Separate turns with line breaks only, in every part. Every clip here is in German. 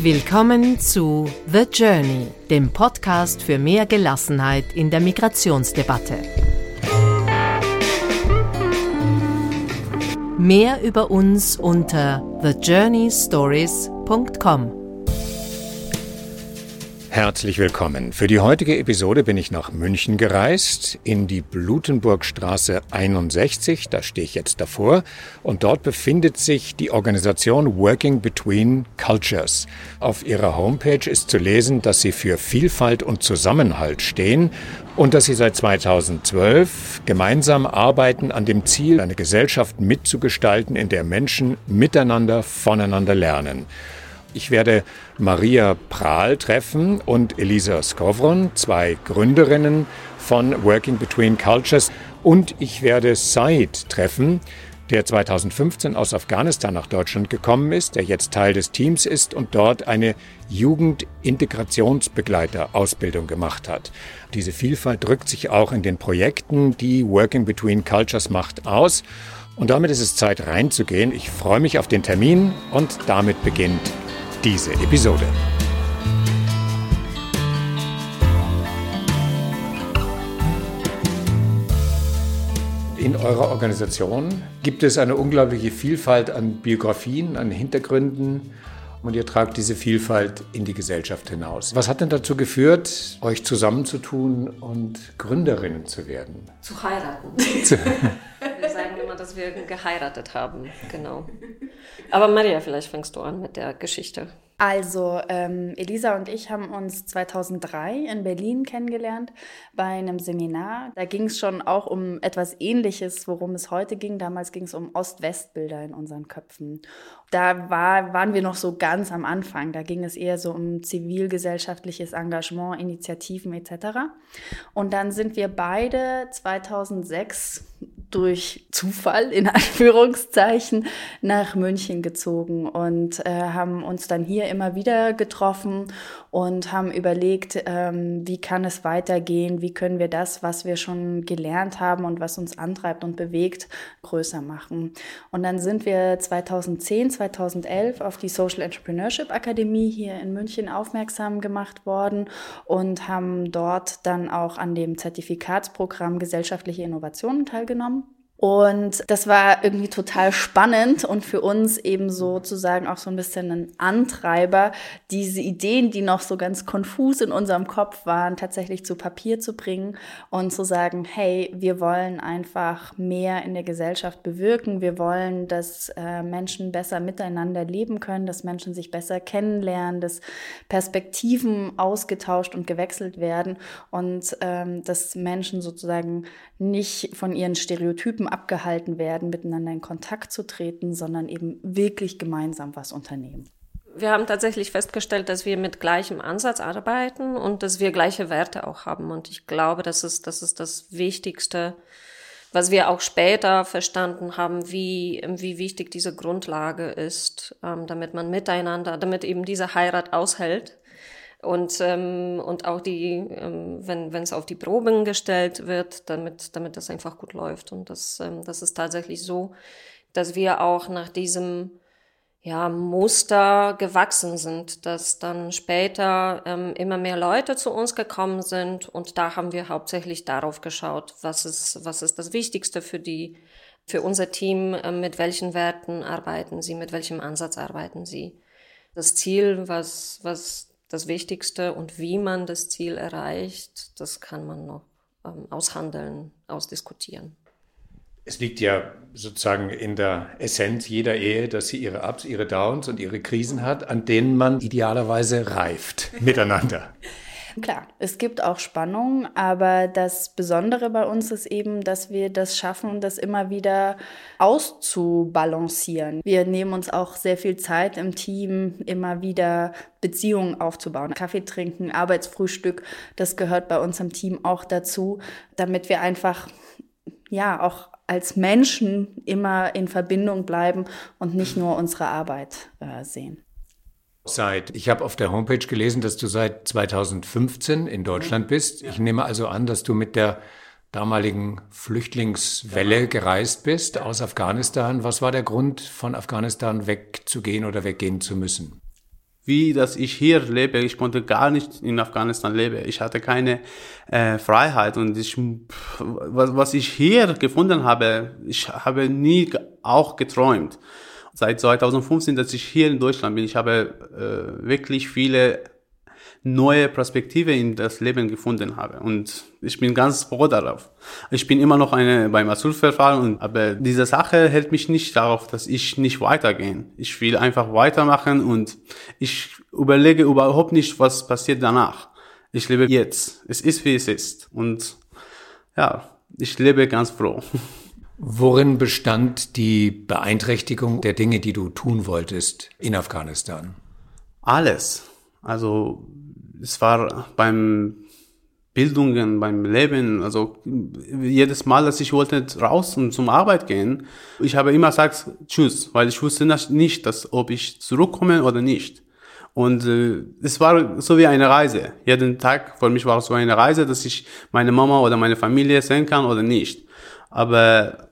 Willkommen zu The Journey, dem Podcast für mehr Gelassenheit in der Migrationsdebatte. Mehr über uns unter thejourneystories.com.
Herzlich willkommen. Für die heutige Episode bin ich nach München gereist, in die Blutenburgstraße 61, da stehe ich jetzt davor, und dort befindet sich die Organisation Working Between Cultures. Auf ihrer Homepage ist zu lesen, dass sie für Vielfalt und Zusammenhalt stehen und dass sie seit 2012 gemeinsam arbeiten an dem Ziel, eine Gesellschaft mitzugestalten, in der Menschen miteinander voneinander lernen. Ich werde Maria Prahl treffen und Elisa Skovron, zwei Gründerinnen von Working Between Cultures. Und ich werde Said treffen, der 2015 aus Afghanistan nach Deutschland gekommen ist, der jetzt Teil des Teams ist und dort eine Jugendintegrationsbegleiter-Ausbildung gemacht hat. Diese Vielfalt drückt sich auch in den Projekten, die Working Between Cultures macht, aus. Und damit ist es Zeit reinzugehen. Ich freue mich auf den Termin und damit beginnt diese Episode. In eurer Organisation gibt es eine unglaubliche Vielfalt an Biografien, an Hintergründen und ihr tragt diese Vielfalt in die Gesellschaft hinaus. Was hat denn dazu geführt, euch zusammenzutun und Gründerinnen zu werden?
Zu heiraten. Dass wir geheiratet haben, genau. Aber Maria, vielleicht fängst du an mit der Geschichte.
Also, ähm, Elisa und ich haben uns 2003 in Berlin kennengelernt bei einem Seminar. Da ging es schon auch um etwas Ähnliches, worum es heute ging. Damals ging es um Ost-West-Bilder in unseren Köpfen. Da war, waren wir noch so ganz am Anfang. Da ging es eher so um zivilgesellschaftliches Engagement, Initiativen etc. Und dann sind wir beide 2006 durch Zufall in Anführungszeichen nach München gezogen und äh, haben uns dann hier immer wieder getroffen und haben überlegt, ähm, wie kann es weitergehen, wie können wir das, was wir schon gelernt haben und was uns antreibt und bewegt, größer machen. Und dann sind wir 2010, 2011 auf die Social Entrepreneurship Akademie hier in München aufmerksam gemacht worden und haben dort dann auch an dem Zertifikatsprogramm gesellschaftliche Innovationen teilgenommen. Und das war irgendwie total spannend und für uns eben sozusagen auch so ein bisschen ein Antreiber, diese Ideen, die noch so ganz konfus in unserem Kopf waren, tatsächlich zu Papier zu bringen und zu sagen, hey, wir wollen einfach mehr in der Gesellschaft bewirken. Wir wollen, dass äh, Menschen besser miteinander leben können, dass Menschen sich besser kennenlernen, dass Perspektiven ausgetauscht und gewechselt werden und ähm, dass Menschen sozusagen nicht von ihren Stereotypen abgehalten werden, miteinander in Kontakt zu treten, sondern eben wirklich gemeinsam was unternehmen.
Wir haben tatsächlich festgestellt, dass wir mit gleichem Ansatz arbeiten und dass wir gleiche Werte auch haben. Und ich glaube, das ist das, ist das Wichtigste, was wir auch später verstanden haben, wie, wie wichtig diese Grundlage ist, ähm, damit man miteinander, damit eben diese Heirat aushält und, ähm, und auch die, ähm, wenn es auf die Proben gestellt wird, damit, damit das einfach gut läuft. Und das, ähm, das ist tatsächlich so, dass wir auch nach diesem ja, Muster gewachsen sind, dass dann später ähm, immer mehr Leute zu uns gekommen sind und da haben wir hauptsächlich darauf geschaut, was ist, was ist das Wichtigste für die, für unser Team, äh, mit welchen Werten arbeiten sie, mit welchem Ansatz arbeiten sie. Das Ziel, was, was das Wichtigste und wie man das Ziel erreicht, das kann man noch ähm, aushandeln, ausdiskutieren.
Es liegt ja sozusagen in der Essenz jeder Ehe, dass sie ihre Ups, ihre Downs und ihre Krisen hat, an denen man idealerweise reift miteinander.
Klar, es gibt auch Spannungen, aber das Besondere bei uns ist eben, dass wir das schaffen, das immer wieder auszubalancieren. Wir nehmen uns auch sehr viel Zeit im Team, immer wieder Beziehungen aufzubauen. Kaffee trinken, Arbeitsfrühstück, das gehört bei uns im Team auch dazu, damit wir einfach, ja, auch als Menschen immer in Verbindung bleiben und nicht nur unsere Arbeit äh, sehen.
Seit, ich habe auf der Homepage gelesen, dass du seit 2015 in Deutschland bist. Ich nehme also an, dass du mit der damaligen Flüchtlingswelle gereist bist aus Afghanistan. Was war der Grund, von Afghanistan wegzugehen oder weggehen zu müssen?
wie dass ich hier lebe. Ich konnte gar nicht in Afghanistan leben. Ich hatte keine äh, Freiheit und ich, was, was ich hier gefunden habe, ich habe nie auch geträumt. Seit 2015, dass ich hier in Deutschland bin, ich habe äh, wirklich viele neue Perspektive in das Leben gefunden habe. Und ich bin ganz froh darauf. Ich bin immer noch eine beim Asylverfahren, aber diese Sache hält mich nicht darauf, dass ich nicht weitergehen. Ich will einfach weitermachen und ich überlege überhaupt nicht, was passiert danach. Ich lebe jetzt. Es ist, wie es ist. Und ja, ich lebe ganz froh.
Worin bestand die Beeinträchtigung der Dinge, die du tun wolltest in Afghanistan?
Alles. Also es war beim Bildungen, beim Leben, also jedes Mal, dass ich wollte raus und zum Arbeit gehen, ich habe immer gesagt Tschüss, weil ich wusste nicht, dass, ob ich zurückkomme oder nicht. Und äh, es war so wie eine Reise. Jeden Tag für mich war es so eine Reise, dass ich meine Mama oder meine Familie sehen kann oder nicht. Aber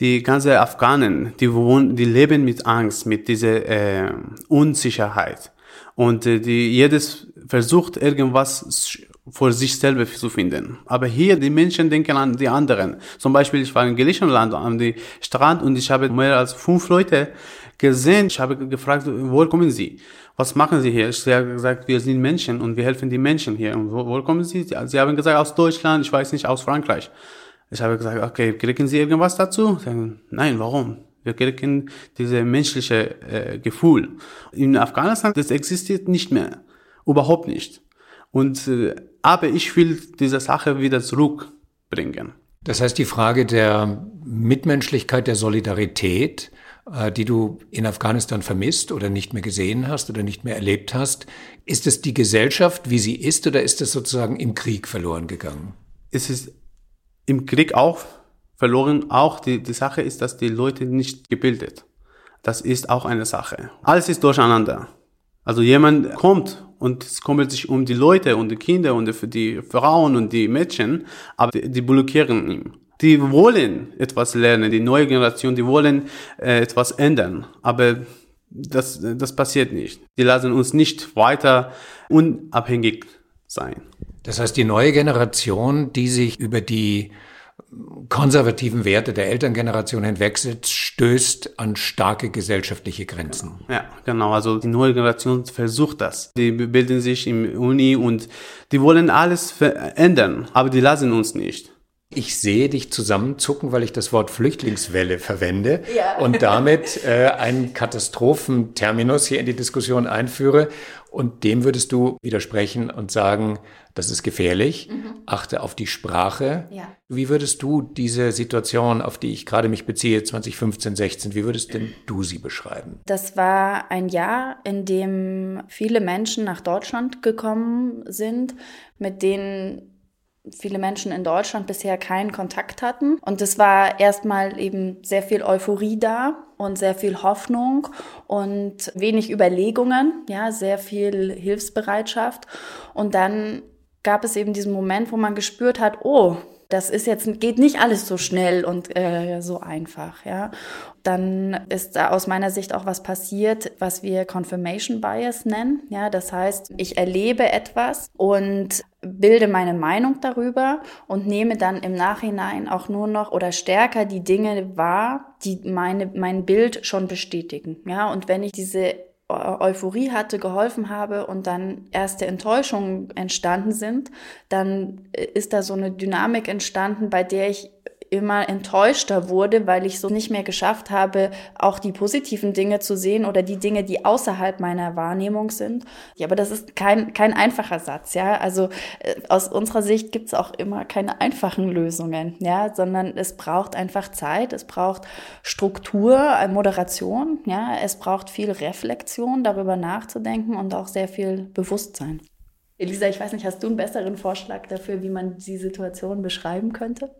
die ganze Afghanen, die wohnen, die leben mit Angst, mit dieser äh, Unsicherheit. Und äh, die, jedes versucht irgendwas vor sich selber zu finden. Aber hier, die Menschen denken an die anderen. Zum Beispiel, ich war in Griechenland am Strand und ich habe mehr als fünf Leute gesehen. Ich habe gefragt, wo kommen Sie? Was machen Sie hier? Ich habe gesagt, wir sind Menschen und wir helfen die Menschen hier. Und wo, wo kommen Sie? Sie haben gesagt, aus Deutschland, ich weiß nicht, aus Frankreich. Ich habe gesagt, okay, kriegen Sie irgendwas dazu? Sagen, nein, warum? Wir kriegen diese menschliche äh, Gefühl. In Afghanistan, das existiert nicht mehr. Überhaupt nicht. Und, äh, aber ich will diese Sache wieder zurückbringen.
Das heißt, die Frage der Mitmenschlichkeit, der Solidarität, äh, die du in Afghanistan vermisst oder nicht mehr gesehen hast oder nicht mehr erlebt hast, ist es die Gesellschaft, wie sie ist, oder ist es sozusagen im Krieg verloren gegangen?
Es ist im Krieg auch verloren. Auch die, die Sache ist, dass die Leute nicht gebildet. Das ist auch eine Sache. Alles ist durcheinander. Also jemand kommt und es kümmert sich um die Leute und die Kinder und die, die Frauen und die Mädchen, aber die, die blockieren ihn. Die wollen etwas lernen, die neue Generation, die wollen äh, etwas ändern, aber das, das passiert nicht. Die lassen uns nicht weiter unabhängig sein.
Das heißt, die neue Generation, die sich über die konservativen Werte der Elterngeneration hinwegsetzt, stößt an starke gesellschaftliche Grenzen.
Ja, genau. Also die neue Generation versucht das. Die bilden sich im Uni und die wollen alles verändern, aber die lassen uns nicht.
Ich sehe dich zusammenzucken, weil ich das Wort Flüchtlingswelle verwende ja. und damit äh, einen Katastrophenterminus hier in die Diskussion einführe. Und dem würdest du widersprechen und sagen, das ist gefährlich, mhm. achte auf die Sprache. Ja. Wie würdest du diese Situation, auf die ich gerade mich beziehe, 2015, 16, wie würdest denn du sie beschreiben?
Das war ein Jahr, in dem viele Menschen nach Deutschland gekommen sind, mit denen viele Menschen in Deutschland bisher keinen Kontakt hatten. Und es war erstmal eben sehr viel Euphorie da und sehr viel Hoffnung und wenig Überlegungen, ja, sehr viel Hilfsbereitschaft. Und dann gab es eben diesen Moment, wo man gespürt hat, oh, das ist jetzt geht nicht alles so schnell und äh, so einfach, ja. Dann ist da aus meiner Sicht auch was passiert, was wir Confirmation Bias nennen. Ja, das heißt, ich erlebe etwas und bilde meine Meinung darüber und nehme dann im Nachhinein auch nur noch oder stärker die Dinge wahr, die meine, mein Bild schon bestätigen. Ja, und wenn ich diese Euphorie hatte, geholfen habe und dann erste Enttäuschungen entstanden sind, dann ist da so eine Dynamik entstanden, bei der ich immer enttäuschter wurde, weil ich so nicht mehr geschafft habe, auch die positiven Dinge zu sehen oder die Dinge, die außerhalb meiner Wahrnehmung sind. Ja, aber das ist kein, kein einfacher Satz, ja. Also äh, aus unserer Sicht gibt es auch immer keine einfachen Lösungen, ja, sondern es braucht einfach Zeit, es braucht Struktur, äh, Moderation, ja, es braucht viel Reflexion, darüber nachzudenken und auch sehr viel Bewusstsein. Elisa, ich weiß nicht, hast du einen besseren Vorschlag dafür, wie man die Situation beschreiben könnte?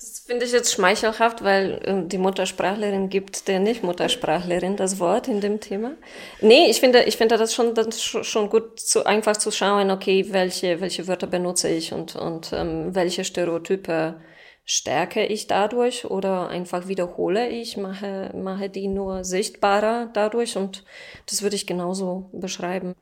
Das finde ich jetzt schmeichelhaft, weil äh, die Muttersprachlerin gibt der Nicht-Muttersprachlerin das Wort in dem Thema. Nee, ich finde, ich finde das schon, das schon gut, zu, einfach zu schauen, okay, welche, welche Wörter benutze ich und, und ähm, welche Stereotype stärke ich dadurch oder einfach wiederhole ich, mache, mache die nur sichtbarer dadurch und das würde ich genauso beschreiben.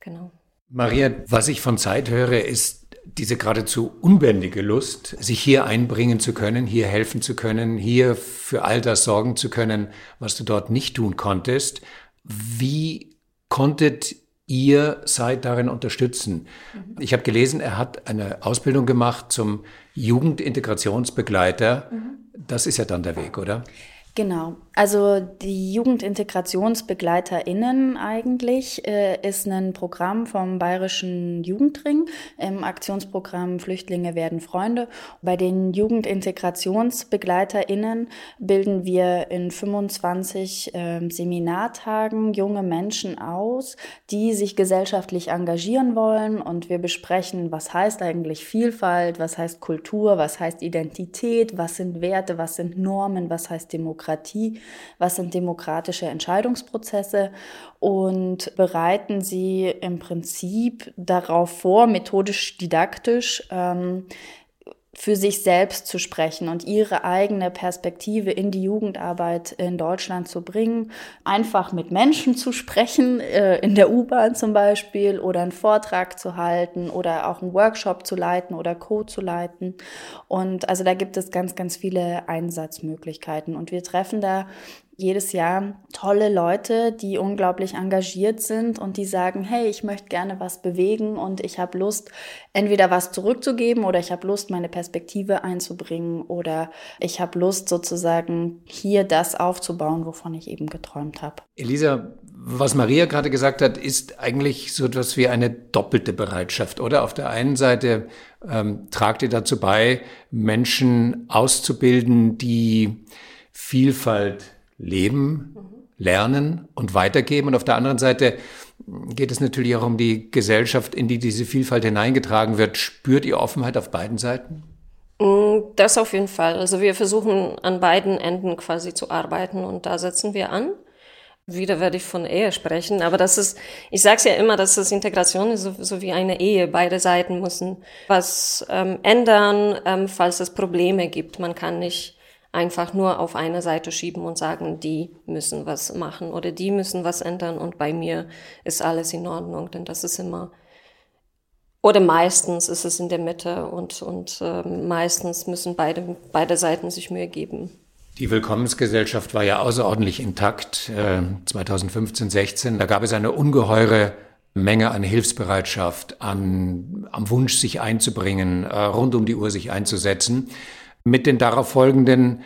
Genau.
Maria, was ich von Zeit höre, ist diese geradezu unbändige Lust, sich hier einbringen zu können, hier helfen zu können, hier für all das sorgen zu können, was du dort nicht tun konntest. Wie konntet ihr seid darin unterstützen. Mhm. Ich habe gelesen, er hat eine Ausbildung gemacht zum Jugendintegrationsbegleiter. Mhm. Das ist ja dann der Weg, oder?
Genau. Also die JugendintegrationsbegleiterInnen eigentlich äh, ist ein Programm vom Bayerischen Jugendring. Im Aktionsprogramm Flüchtlinge werden Freunde. Bei den JugendintegrationsbegleiterInnen bilden wir in 25 äh, Seminartagen junge Menschen aus, die sich gesellschaftlich engagieren wollen. Und wir besprechen, was heißt eigentlich Vielfalt, was heißt Kultur, was heißt Identität, was sind Werte, was sind Normen, was heißt Demokratie was sind demokratische Entscheidungsprozesse? Und bereiten sie im Prinzip darauf vor, methodisch, didaktisch, ähm, für sich selbst zu sprechen und ihre eigene Perspektive in die Jugendarbeit in Deutschland zu bringen, einfach mit Menschen zu sprechen, äh, in der U-Bahn zum Beispiel, oder einen Vortrag zu halten oder auch einen Workshop zu leiten oder Code zu leiten. Und also da gibt es ganz, ganz viele Einsatzmöglichkeiten. Und wir treffen da jedes Jahr tolle Leute, die unglaublich engagiert sind und die sagen, hey, ich möchte gerne was bewegen und ich habe Lust, entweder was zurückzugeben oder ich habe Lust, meine Perspektive einzubringen oder ich habe Lust, sozusagen hier das aufzubauen, wovon ich eben geträumt habe.
Elisa, was Maria gerade gesagt hat, ist eigentlich so etwas wie eine doppelte Bereitschaft, oder? Auf der einen Seite ähm, tragt ihr dazu bei, Menschen auszubilden, die Vielfalt leben, lernen und weitergeben. Und auf der anderen Seite geht es natürlich auch um die Gesellschaft, in die diese Vielfalt hineingetragen wird. Spürt ihr Offenheit auf beiden Seiten?
Mm, das auf jeden Fall. Also wir versuchen an beiden Enden quasi zu arbeiten und da setzen wir an. Wieder werde ich von Ehe sprechen, aber das ist, ich sage es ja immer, dass das Integration ist so, so, wie eine Ehe. Beide Seiten müssen was ähm, ändern, ähm, falls es Probleme gibt. Man kann nicht einfach nur auf eine Seite schieben und sagen, die müssen was machen oder die müssen was ändern und bei mir ist alles in Ordnung, denn das ist immer oder meistens ist es in der Mitte und, und äh, meistens müssen beide, beide Seiten sich Mühe geben.
Die Willkommensgesellschaft war ja außerordentlich intakt äh, 2015, 16. Da gab es eine ungeheure Menge an Hilfsbereitschaft, an, am Wunsch, sich einzubringen, äh, rund um die Uhr sich einzusetzen mit den darauf folgenden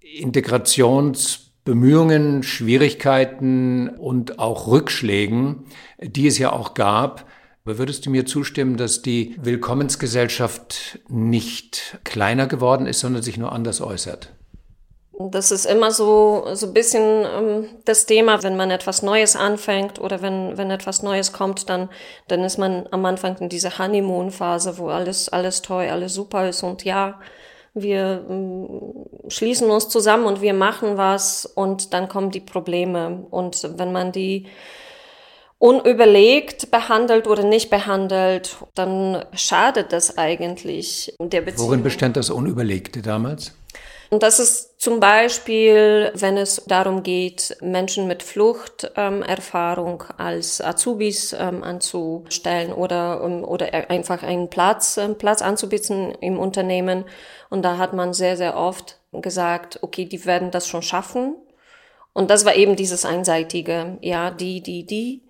Integrationsbemühungen, Schwierigkeiten und auch Rückschlägen, die es ja auch gab. Würdest du mir zustimmen, dass die Willkommensgesellschaft nicht kleiner geworden ist, sondern sich nur anders äußert?
Das ist immer so, so ein bisschen ähm, das Thema, wenn man etwas Neues anfängt oder wenn, wenn etwas Neues kommt, dann, dann ist man am Anfang in dieser Honeymoon-Phase, wo alles, alles toll, alles super ist und ja, wir äh, schließen uns zusammen und wir machen was und dann kommen die Probleme. Und wenn man die unüberlegt behandelt oder nicht behandelt, dann schadet das eigentlich der Beziehung.
Worin bestand das Unüberlegte damals?
Und das ist zum Beispiel, wenn es darum geht, Menschen mit Fluchterfahrung ähm, als Azubis ähm, anzustellen oder, um, oder einfach einen Platz, äh, Platz anzubieten im Unternehmen. Und da hat man sehr, sehr oft gesagt, okay, die werden das schon schaffen. Und das war eben dieses einseitige, ja, die, die, die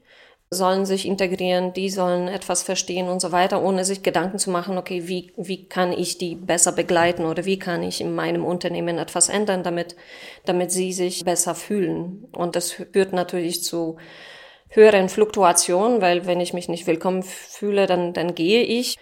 sollen sich integrieren, die sollen etwas verstehen und so weiter, ohne sich Gedanken zu machen, okay, wie, wie kann ich die besser begleiten oder wie kann ich in meinem Unternehmen etwas ändern, damit, damit sie sich besser fühlen. Und das führt natürlich zu höheren Fluktuationen, weil wenn ich mich nicht willkommen fühle, dann, dann gehe ich.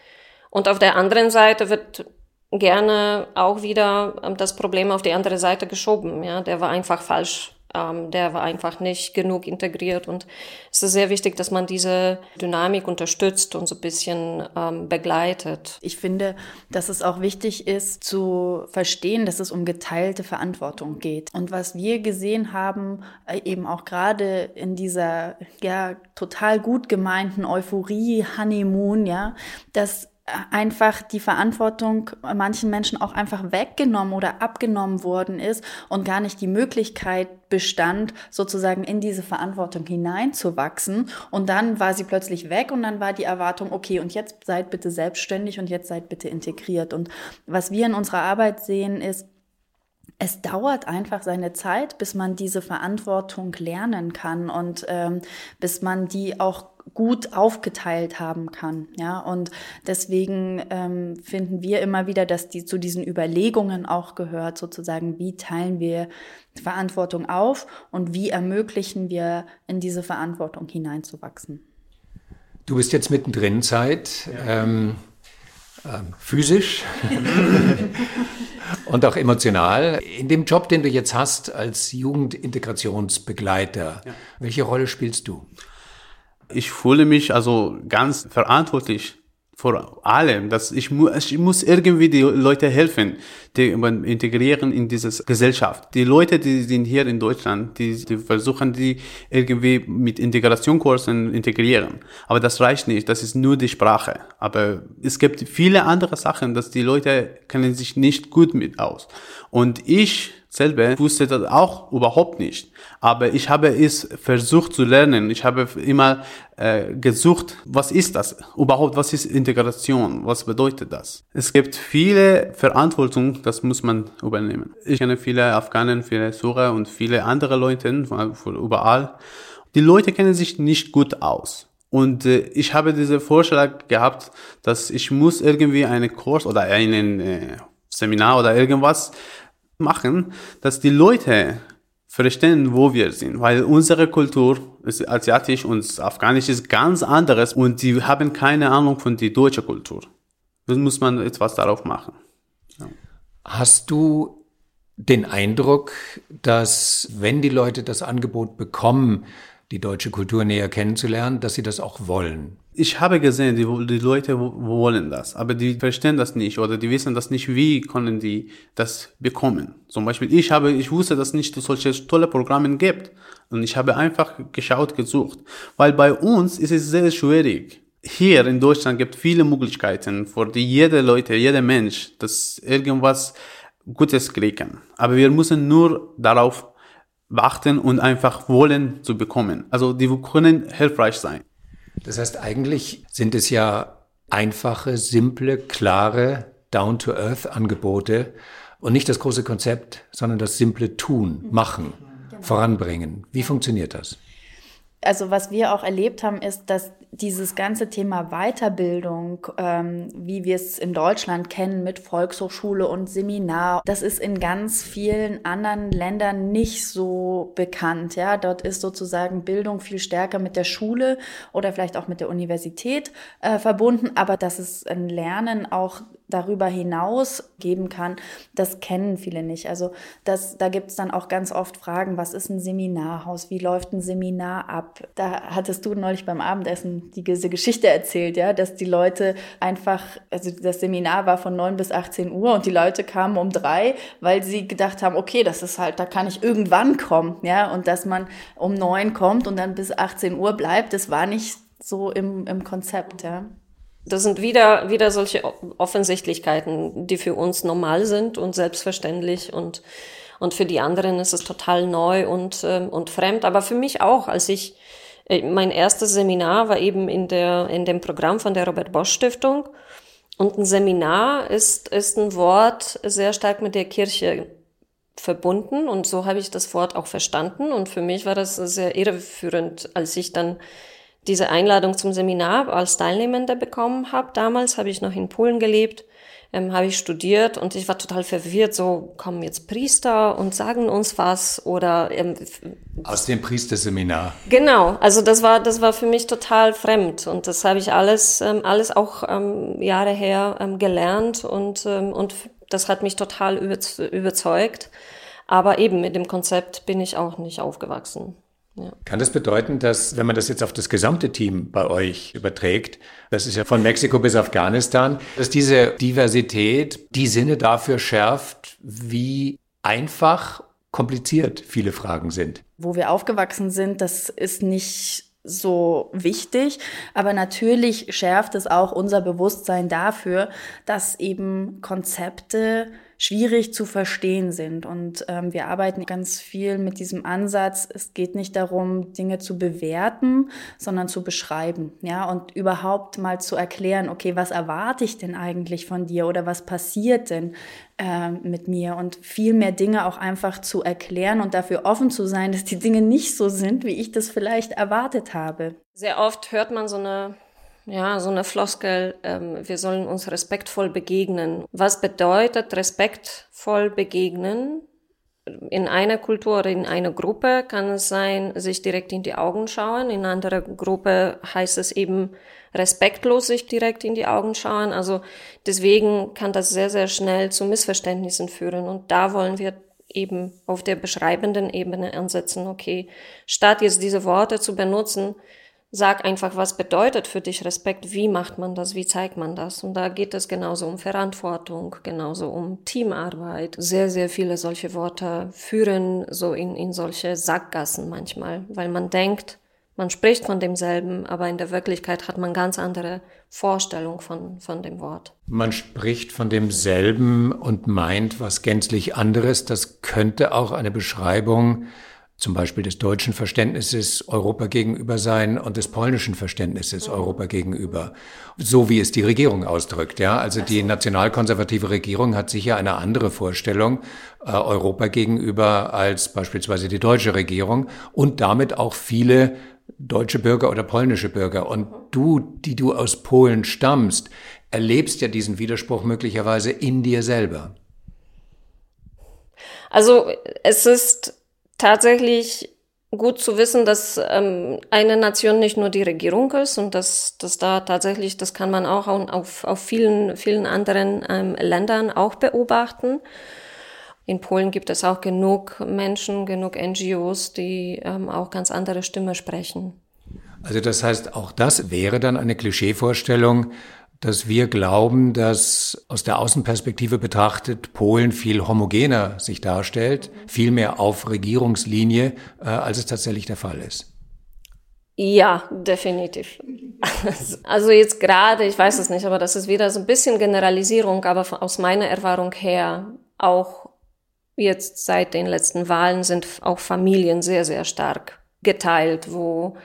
Und auf der anderen Seite wird gerne auch wieder das Problem auf die andere Seite geschoben. Ja, der war einfach falsch ähm, der war einfach nicht genug integriert. Und es ist sehr wichtig, dass man diese Dynamik unterstützt und so ein bisschen ähm, begleitet.
Ich finde, dass es auch wichtig ist zu verstehen, dass es um geteilte Verantwortung geht. Und was wir gesehen haben, äh, eben auch gerade in dieser ja total gut gemeinten Euphorie, Honeymoon, ja, dass einfach die Verantwortung manchen Menschen auch einfach weggenommen oder abgenommen worden ist und gar nicht die Möglichkeit bestand, sozusagen in diese Verantwortung hineinzuwachsen. Und dann war sie plötzlich weg und dann war die Erwartung, okay, und jetzt seid bitte selbstständig und jetzt seid bitte integriert. Und was wir in unserer Arbeit sehen, ist, es dauert einfach seine Zeit, bis man diese Verantwortung lernen kann und ähm, bis man die auch gut aufgeteilt haben kann. Ja, und deswegen ähm, finden wir immer wieder, dass die zu diesen Überlegungen auch gehört, sozusagen, wie teilen wir Verantwortung auf und wie ermöglichen wir in diese Verantwortung hineinzuwachsen.
Du bist jetzt mittendrin Zeit, ja. ähm, ähm, physisch und auch emotional. In dem Job, den du jetzt hast als Jugendintegrationsbegleiter, ja. welche Rolle spielst du?
Ich fühle mich also ganz verantwortlich vor allem, dass ich, mu ich muss irgendwie die Leute helfen, die integrieren in diese Gesellschaft. Die Leute, die sind hier in Deutschland, die, die versuchen die irgendwie mit Integrationkursen integrieren. Aber das reicht nicht, das ist nur die Sprache. Aber es gibt viele andere Sachen, dass die Leute kennen sich nicht gut mit aus. Und ich selber wusste das auch überhaupt nicht. Aber ich habe es versucht zu lernen. Ich habe immer äh, gesucht, was ist das überhaupt? Was ist Integration? Was bedeutet das? Es gibt viele Verantwortung, das muss man übernehmen. Ich kenne viele Afghanen, viele Syrer und viele andere Leute von, überall. Die Leute kennen sich nicht gut aus. Und äh, ich habe diesen Vorschlag gehabt, dass ich muss irgendwie einen Kurs oder einen äh, Seminar oder irgendwas machen, dass die Leute verstehen, wo wir sind, weil unsere Kultur ist asiatisch und afghanisch ist ganz anderes und die haben keine Ahnung von der deutschen Kultur. Das muss man etwas darauf machen.
Ja. Hast du den Eindruck, dass wenn die Leute das Angebot bekommen, die deutsche Kultur näher kennenzulernen, dass sie das auch wollen?
Ich habe gesehen, die, die Leute wollen das, aber die verstehen das nicht oder die wissen das nicht, wie können die das bekommen. Zum Beispiel, ich habe, ich wusste, dass es nicht solche tolle Programme gibt und ich habe einfach geschaut, gesucht, weil bei uns ist es sehr schwierig. Hier in Deutschland gibt es viele Möglichkeiten für die jede Leute, jeder Mensch, dass irgendwas Gutes kriegen. Aber wir müssen nur darauf warten und einfach wollen zu bekommen. Also die können hilfreich sein.
Das heißt, eigentlich sind es ja einfache, simple, klare, down-to-earth-Angebote und nicht das große Konzept, sondern das simple Tun, Machen, genau. voranbringen. Wie funktioniert das?
Also was wir auch erlebt haben, ist, dass dieses ganze Thema Weiterbildung, ähm, wie wir es in Deutschland kennen mit Volkshochschule und Seminar, das ist in ganz vielen anderen Ländern nicht so bekannt. Ja, dort ist sozusagen Bildung viel stärker mit der Schule oder vielleicht auch mit der Universität äh, verbunden, aber dass es ein Lernen auch darüber hinaus geben kann, das kennen viele nicht. Also das, da gibt es dann auch ganz oft Fragen, was ist ein Seminarhaus, wie läuft ein Seminar ab? Da hattest du neulich beim Abendessen die, diese Geschichte erzählt, ja, dass die Leute einfach, also das Seminar war von 9 bis 18 Uhr und die Leute kamen um drei, weil sie gedacht haben, okay, das ist halt, da kann ich irgendwann kommen, ja, und dass man um neun kommt und dann bis 18 Uhr bleibt, das war nicht so im, im Konzept, ja.
Das sind wieder, wieder solche Offensichtlichkeiten, die für uns normal sind und selbstverständlich und, und für die anderen ist es total neu und, ähm, und fremd. Aber für mich auch, als ich äh, mein erstes Seminar war eben in, der, in dem Programm von der Robert Bosch Stiftung. Und ein Seminar ist, ist ein Wort sehr stark mit der Kirche verbunden und so habe ich das Wort auch verstanden und für mich war das sehr irreführend, als ich dann diese Einladung zum Seminar als Teilnehmende bekommen habe. Damals habe ich noch in Polen gelebt ähm, habe ich studiert und ich war total verwirrt. So kommen jetzt Priester und sagen uns was oder ähm,
aus dem Priesterseminar.
Genau, also das war das war für mich total fremd und das habe ich alles ähm, alles auch ähm, Jahre her ähm, gelernt und ähm, und das hat mich total überzeugt. Aber eben mit dem Konzept bin ich auch nicht aufgewachsen.
Ja. Kann das bedeuten, dass, wenn man das jetzt auf das gesamte Team bei euch überträgt, das ist ja von Mexiko bis Afghanistan, dass diese Diversität die Sinne dafür schärft, wie einfach kompliziert viele Fragen sind?
Wo wir aufgewachsen sind, das ist nicht so wichtig. Aber natürlich schärft es auch unser Bewusstsein dafür, dass eben Konzepte schwierig zu verstehen sind. Und ähm, wir arbeiten ganz viel mit diesem Ansatz, es geht nicht darum, Dinge zu bewerten, sondern zu beschreiben. Ja, und überhaupt mal zu erklären, okay, was erwarte ich denn eigentlich von dir oder was passiert denn äh, mit mir? Und viel mehr Dinge auch einfach zu erklären und dafür offen zu sein, dass die Dinge nicht so sind, wie ich das vielleicht erwartet habe.
Sehr oft hört man so eine ja, so eine Floskel, ähm, wir sollen uns respektvoll begegnen. Was bedeutet respektvoll begegnen? In einer Kultur oder in einer Gruppe kann es sein, sich direkt in die Augen schauen. In einer Gruppe heißt es eben respektlos sich direkt in die Augen schauen. Also deswegen kann das sehr, sehr schnell zu Missverständnissen führen. Und da wollen wir eben auf der beschreibenden Ebene ansetzen. Okay, statt jetzt diese Worte zu benutzen, Sag einfach, was bedeutet für dich Respekt, wie macht man das, wie zeigt man das. Und da geht es genauso um Verantwortung, genauso um Teamarbeit. Sehr, sehr viele solche Worte führen so in, in solche Sackgassen manchmal, weil man denkt, man spricht von demselben, aber in der Wirklichkeit hat man ganz andere Vorstellung von, von dem Wort.
Man spricht von demselben und meint was gänzlich anderes. Das könnte auch eine Beschreibung zum Beispiel des deutschen Verständnisses Europa gegenüber sein und des polnischen Verständnisses Europa gegenüber, so wie es die Regierung ausdrückt. Ja, also die nationalkonservative Regierung hat sicher eine andere Vorstellung äh, Europa gegenüber als beispielsweise die deutsche Regierung und damit auch viele deutsche Bürger oder polnische Bürger. Und du, die du aus Polen stammst, erlebst ja diesen Widerspruch möglicherweise in dir selber.
Also es ist tatsächlich gut zu wissen, dass ähm, eine Nation nicht nur die Regierung ist und dass, dass da tatsächlich, das kann man auch auf, auf vielen, vielen anderen ähm, Ländern auch beobachten. In Polen gibt es auch genug Menschen, genug NGOs, die ähm, auch ganz andere Stimme sprechen.
Also das heißt, auch das wäre dann eine Klischeevorstellung, dass wir glauben, dass aus der Außenperspektive betrachtet Polen viel homogener sich darstellt, viel mehr auf Regierungslinie, äh, als es tatsächlich der Fall ist.
Ja, definitiv. Also jetzt gerade, ich weiß es nicht, aber das ist wieder so ein bisschen Generalisierung, aber aus meiner Erfahrung her, auch jetzt seit den letzten Wahlen sind auch Familien sehr, sehr stark geteilt, wo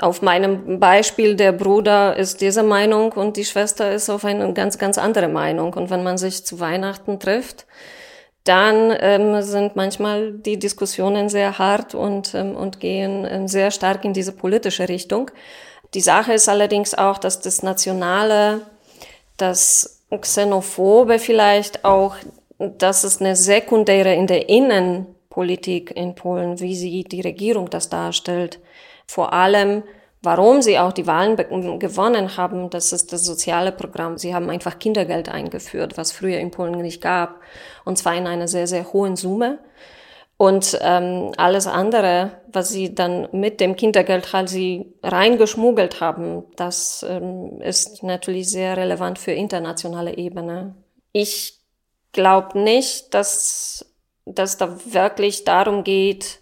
auf meinem Beispiel, der Bruder ist dieser Meinung und die Schwester ist auf eine ganz, ganz andere Meinung. Und wenn man sich zu Weihnachten trifft, dann ähm, sind manchmal die Diskussionen sehr hart und, ähm, und gehen ähm, sehr stark in diese politische Richtung. Die Sache ist allerdings auch, dass das Nationale, das Xenophobe vielleicht auch, das ist eine sekundäre in der Innenpolitik in Polen, wie sie die Regierung das darstellt vor allem, warum sie auch die Wahlen gewonnen haben, das ist das soziale Programm. Sie haben einfach Kindergeld eingeführt, was früher in Polen nicht gab, und zwar in einer sehr, sehr hohen Summe. Und ähm, alles andere, was sie dann mit dem Kindergeld halt sie reingeschmuggelt haben, das ähm, ist natürlich sehr relevant für internationale Ebene. Ich glaube nicht, dass, dass da wirklich darum geht,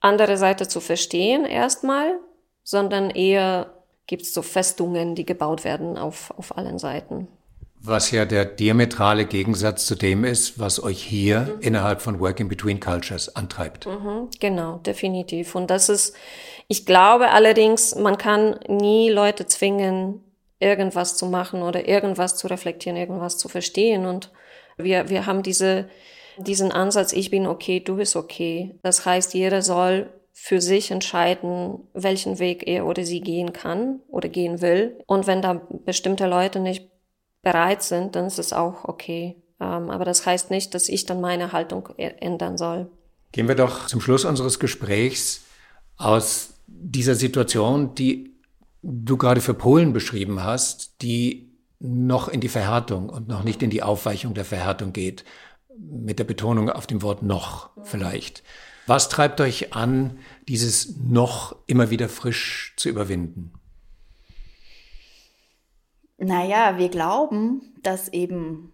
andere Seite zu verstehen erstmal, sondern eher gibt es so Festungen, die gebaut werden auf, auf allen Seiten.
Was ja der diametrale Gegensatz zu dem ist, was euch hier mhm. innerhalb von Working Between Cultures antreibt.
Mhm, genau, definitiv. Und das ist, ich glaube allerdings, man kann nie Leute zwingen, irgendwas zu machen oder irgendwas zu reflektieren, irgendwas zu verstehen. Und wir, wir haben diese, diesen Ansatz, ich bin okay, du bist okay. Das heißt, jeder soll für sich entscheiden, welchen Weg er oder sie gehen kann oder gehen will. Und wenn da bestimmte Leute nicht bereit sind, dann ist es auch okay. Ähm, aber das heißt nicht, dass ich dann meine Haltung ändern soll.
Gehen wir doch zum Schluss unseres Gesprächs aus dieser Situation, die du gerade für Polen beschrieben hast, die noch in die Verhärtung und noch nicht in die Aufweichung der Verhärtung geht mit der Betonung auf dem Wort noch vielleicht. Was treibt euch an, dieses noch immer wieder frisch zu überwinden?
Naja, wir glauben, dass eben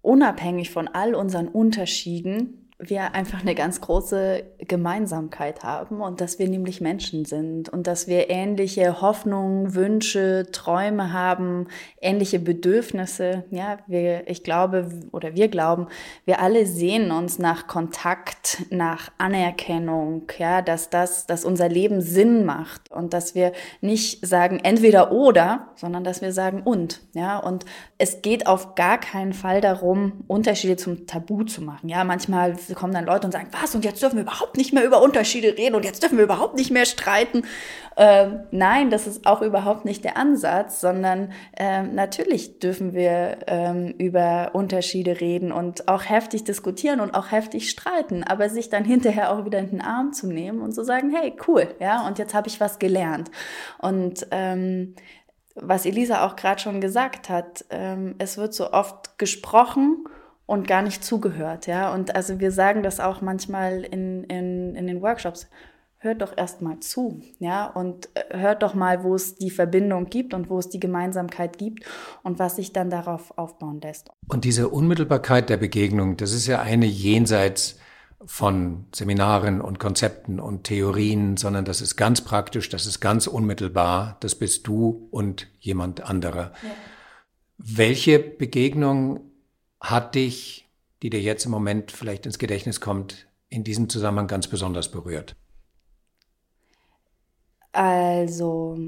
unabhängig von all unseren Unterschieden wir einfach eine ganz große Gemeinsamkeit haben und dass wir nämlich Menschen sind und dass wir ähnliche Hoffnungen, Wünsche, Träume haben, ähnliche Bedürfnisse. Ja, wir, ich glaube oder wir glauben, wir alle sehen uns nach Kontakt, nach Anerkennung, ja, dass das, dass unser Leben Sinn macht und dass wir nicht sagen entweder oder, sondern dass wir sagen und, ja, und es geht auf gar keinen Fall darum, Unterschiede zum Tabu zu machen. Ja, manchmal kommen dann Leute und sagen, was, und jetzt dürfen wir überhaupt nicht mehr über Unterschiede reden und jetzt dürfen wir überhaupt nicht mehr streiten. Ähm, nein, das ist auch überhaupt nicht der Ansatz, sondern ähm, natürlich dürfen wir ähm, über Unterschiede reden und auch heftig diskutieren und auch heftig streiten, aber sich dann hinterher auch wieder in den Arm zu nehmen und zu sagen, hey, cool, ja, und jetzt habe ich was gelernt. Und ähm, was Elisa auch gerade schon gesagt hat, ähm, es wird so oft gesprochen und gar nicht zugehört, ja. Und also wir sagen das auch manchmal in, in, in den Workshops. Hört doch erst mal zu, ja, und äh, hört doch mal, wo es die Verbindung gibt und wo es die Gemeinsamkeit gibt und was sich dann darauf aufbauen lässt.
Und diese Unmittelbarkeit der Begegnung, das ist ja eine jenseits von Seminaren und Konzepten und Theorien, sondern das ist ganz praktisch, das ist ganz unmittelbar, das bist du und jemand anderer. Ja. Welche Begegnung hat dich, die dir jetzt im Moment vielleicht ins Gedächtnis kommt, in diesem Zusammenhang ganz besonders berührt?
Also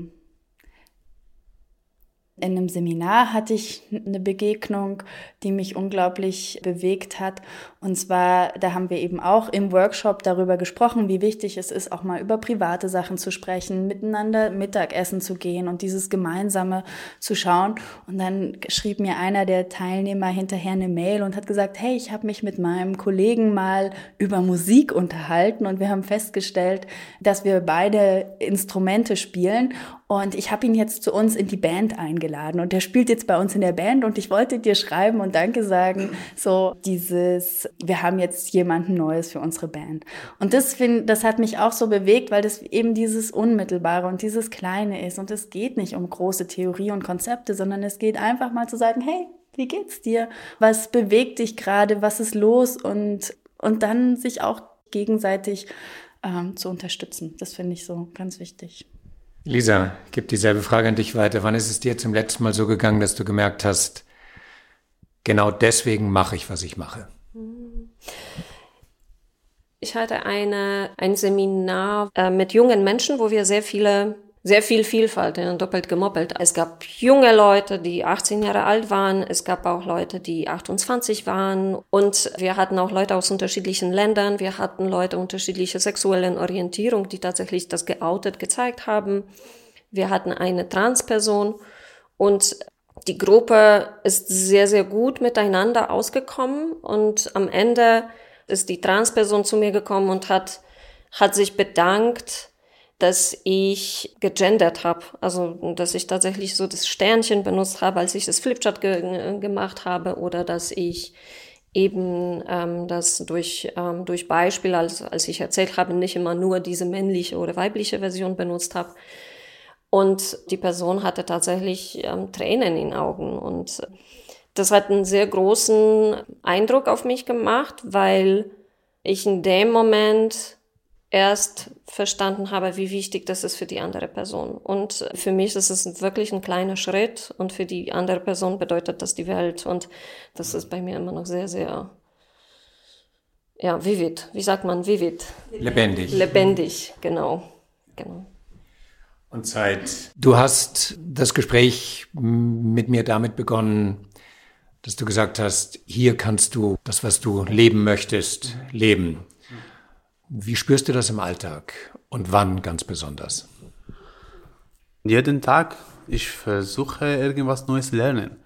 in einem Seminar hatte ich eine Begegnung, die mich unglaublich bewegt hat. Und zwar, da haben wir eben auch im Workshop darüber gesprochen, wie wichtig es ist, auch mal über private Sachen zu sprechen, miteinander Mittagessen zu gehen und dieses Gemeinsame zu schauen. Und dann schrieb mir einer der Teilnehmer hinterher eine Mail und hat gesagt, hey, ich habe mich mit meinem Kollegen mal über Musik unterhalten und wir haben festgestellt, dass wir beide Instrumente spielen und ich habe ihn jetzt zu uns in die Band eingeladen und er spielt jetzt bei uns in der Band und ich wollte dir schreiben und Danke sagen, so dieses, wir haben jetzt jemanden Neues für unsere Band. Und das finde, das hat mich auch so bewegt, weil das eben dieses Unmittelbare und dieses Kleine ist und es geht nicht um große Theorie und Konzepte, sondern es geht einfach mal zu sagen, hey, wie geht's dir? Was bewegt dich gerade? Was ist los? Und, und dann sich auch gegenseitig ähm, zu unterstützen. Das finde ich so ganz wichtig.
Lisa, gib dieselbe Frage an dich weiter. Wann ist es dir zum letzten Mal so gegangen, dass du gemerkt hast, genau deswegen mache ich, was ich mache?
Ich hatte eine, ein Seminar äh, mit jungen Menschen, wo wir sehr viele sehr viel Vielfalt, ja, doppelt gemoppelt. Es gab junge Leute, die 18 Jahre alt waren. Es gab auch Leute, die 28 waren. Und wir hatten auch Leute aus unterschiedlichen Ländern. Wir hatten Leute unterschiedlicher sexuellen Orientierung, die tatsächlich das geoutet gezeigt haben. Wir hatten eine Transperson und die Gruppe ist sehr, sehr gut miteinander ausgekommen und am Ende ist die Transperson zu mir gekommen und hat, hat sich bedankt, dass ich gegendert habe. Also, dass ich tatsächlich so das Sternchen benutzt habe, als ich das Flipchart ge gemacht habe oder dass ich eben ähm, das durch, ähm, durch Beispiele, als, als ich erzählt habe, nicht immer nur diese männliche oder weibliche Version benutzt habe. Und die Person hatte tatsächlich ähm, Tränen in den Augen. Und das hat einen sehr großen Eindruck auf mich gemacht, weil ich in dem Moment erst verstanden habe, wie wichtig das ist für die andere Person. Und für mich ist es wirklich ein kleiner Schritt und für die andere Person bedeutet das die Welt. Und das ist bei mir immer noch sehr, sehr, ja, vivid. Wie sagt man vivid?
Lebendig.
Lebendig, genau. genau.
Und seit du hast das Gespräch mit mir damit begonnen, dass du gesagt hast, hier kannst du das, was du leben möchtest, leben. Wie spürst du das im Alltag und wann ganz besonders?
Jeden Tag. Ich versuche irgendwas Neues lernen.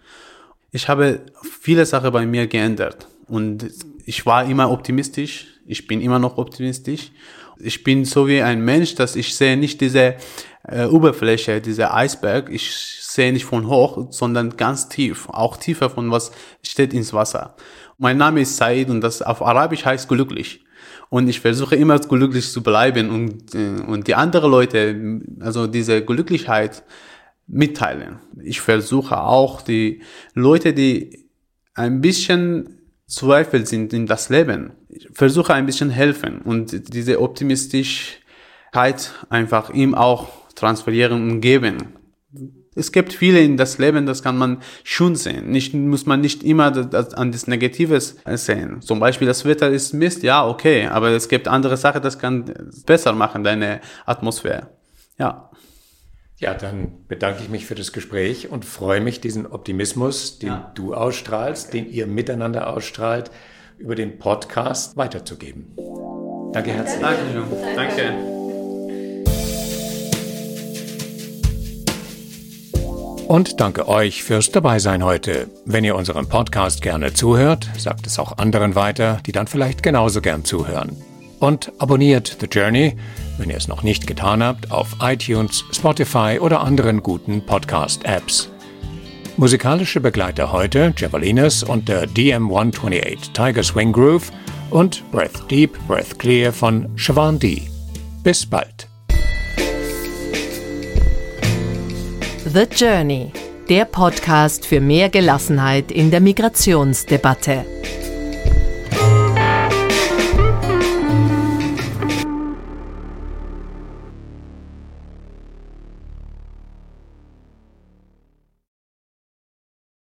Ich habe viele Sachen bei mir geändert und ich war immer optimistisch. Ich bin immer noch optimistisch. Ich bin so wie ein Mensch, dass ich sehe nicht diese äh, Oberfläche, diese Eisberg. Ich sehe nicht von hoch, sondern ganz tief, auch tiefer von was steht ins Wasser. Mein Name ist Said und das auf Arabisch heißt glücklich. Und ich versuche immer glücklich zu bleiben und, äh, und die anderen Leute, also diese Glücklichkeit mitteilen. Ich versuche auch die Leute, die ein bisschen Zweifel sind in das Leben, versuche ein bisschen helfen und diese Optimistischkeit einfach ihm auch transferieren und geben. Es gibt viele in das Leben, das kann man schon sehen. Nicht, muss man nicht immer das, an das Negatives sehen. Zum Beispiel das Wetter ist Mist, ja, okay, aber es gibt andere Sachen, das kann besser machen, deine Atmosphäre. Ja.
Ja, dann bedanke ich mich für das Gespräch und freue mich, diesen Optimismus, den ja. du ausstrahlst, den ihr miteinander ausstrahlt, über den Podcast weiterzugeben. Danke herzlich.
Danke. Danke.
Und danke euch fürs Dabeisein heute. Wenn ihr unserem Podcast gerne zuhört, sagt es auch anderen weiter, die dann vielleicht genauso gern zuhören. Und abonniert The Journey, wenn ihr es noch nicht getan habt, auf iTunes, Spotify oder anderen guten Podcast-Apps. Musikalische Begleiter heute Javelinas und der DM128 Tiger Swing Groove und Breath Deep, Breath Clear von Siobhan D. Bis bald.
The Journey, der Podcast für mehr Gelassenheit in der Migrationsdebatte.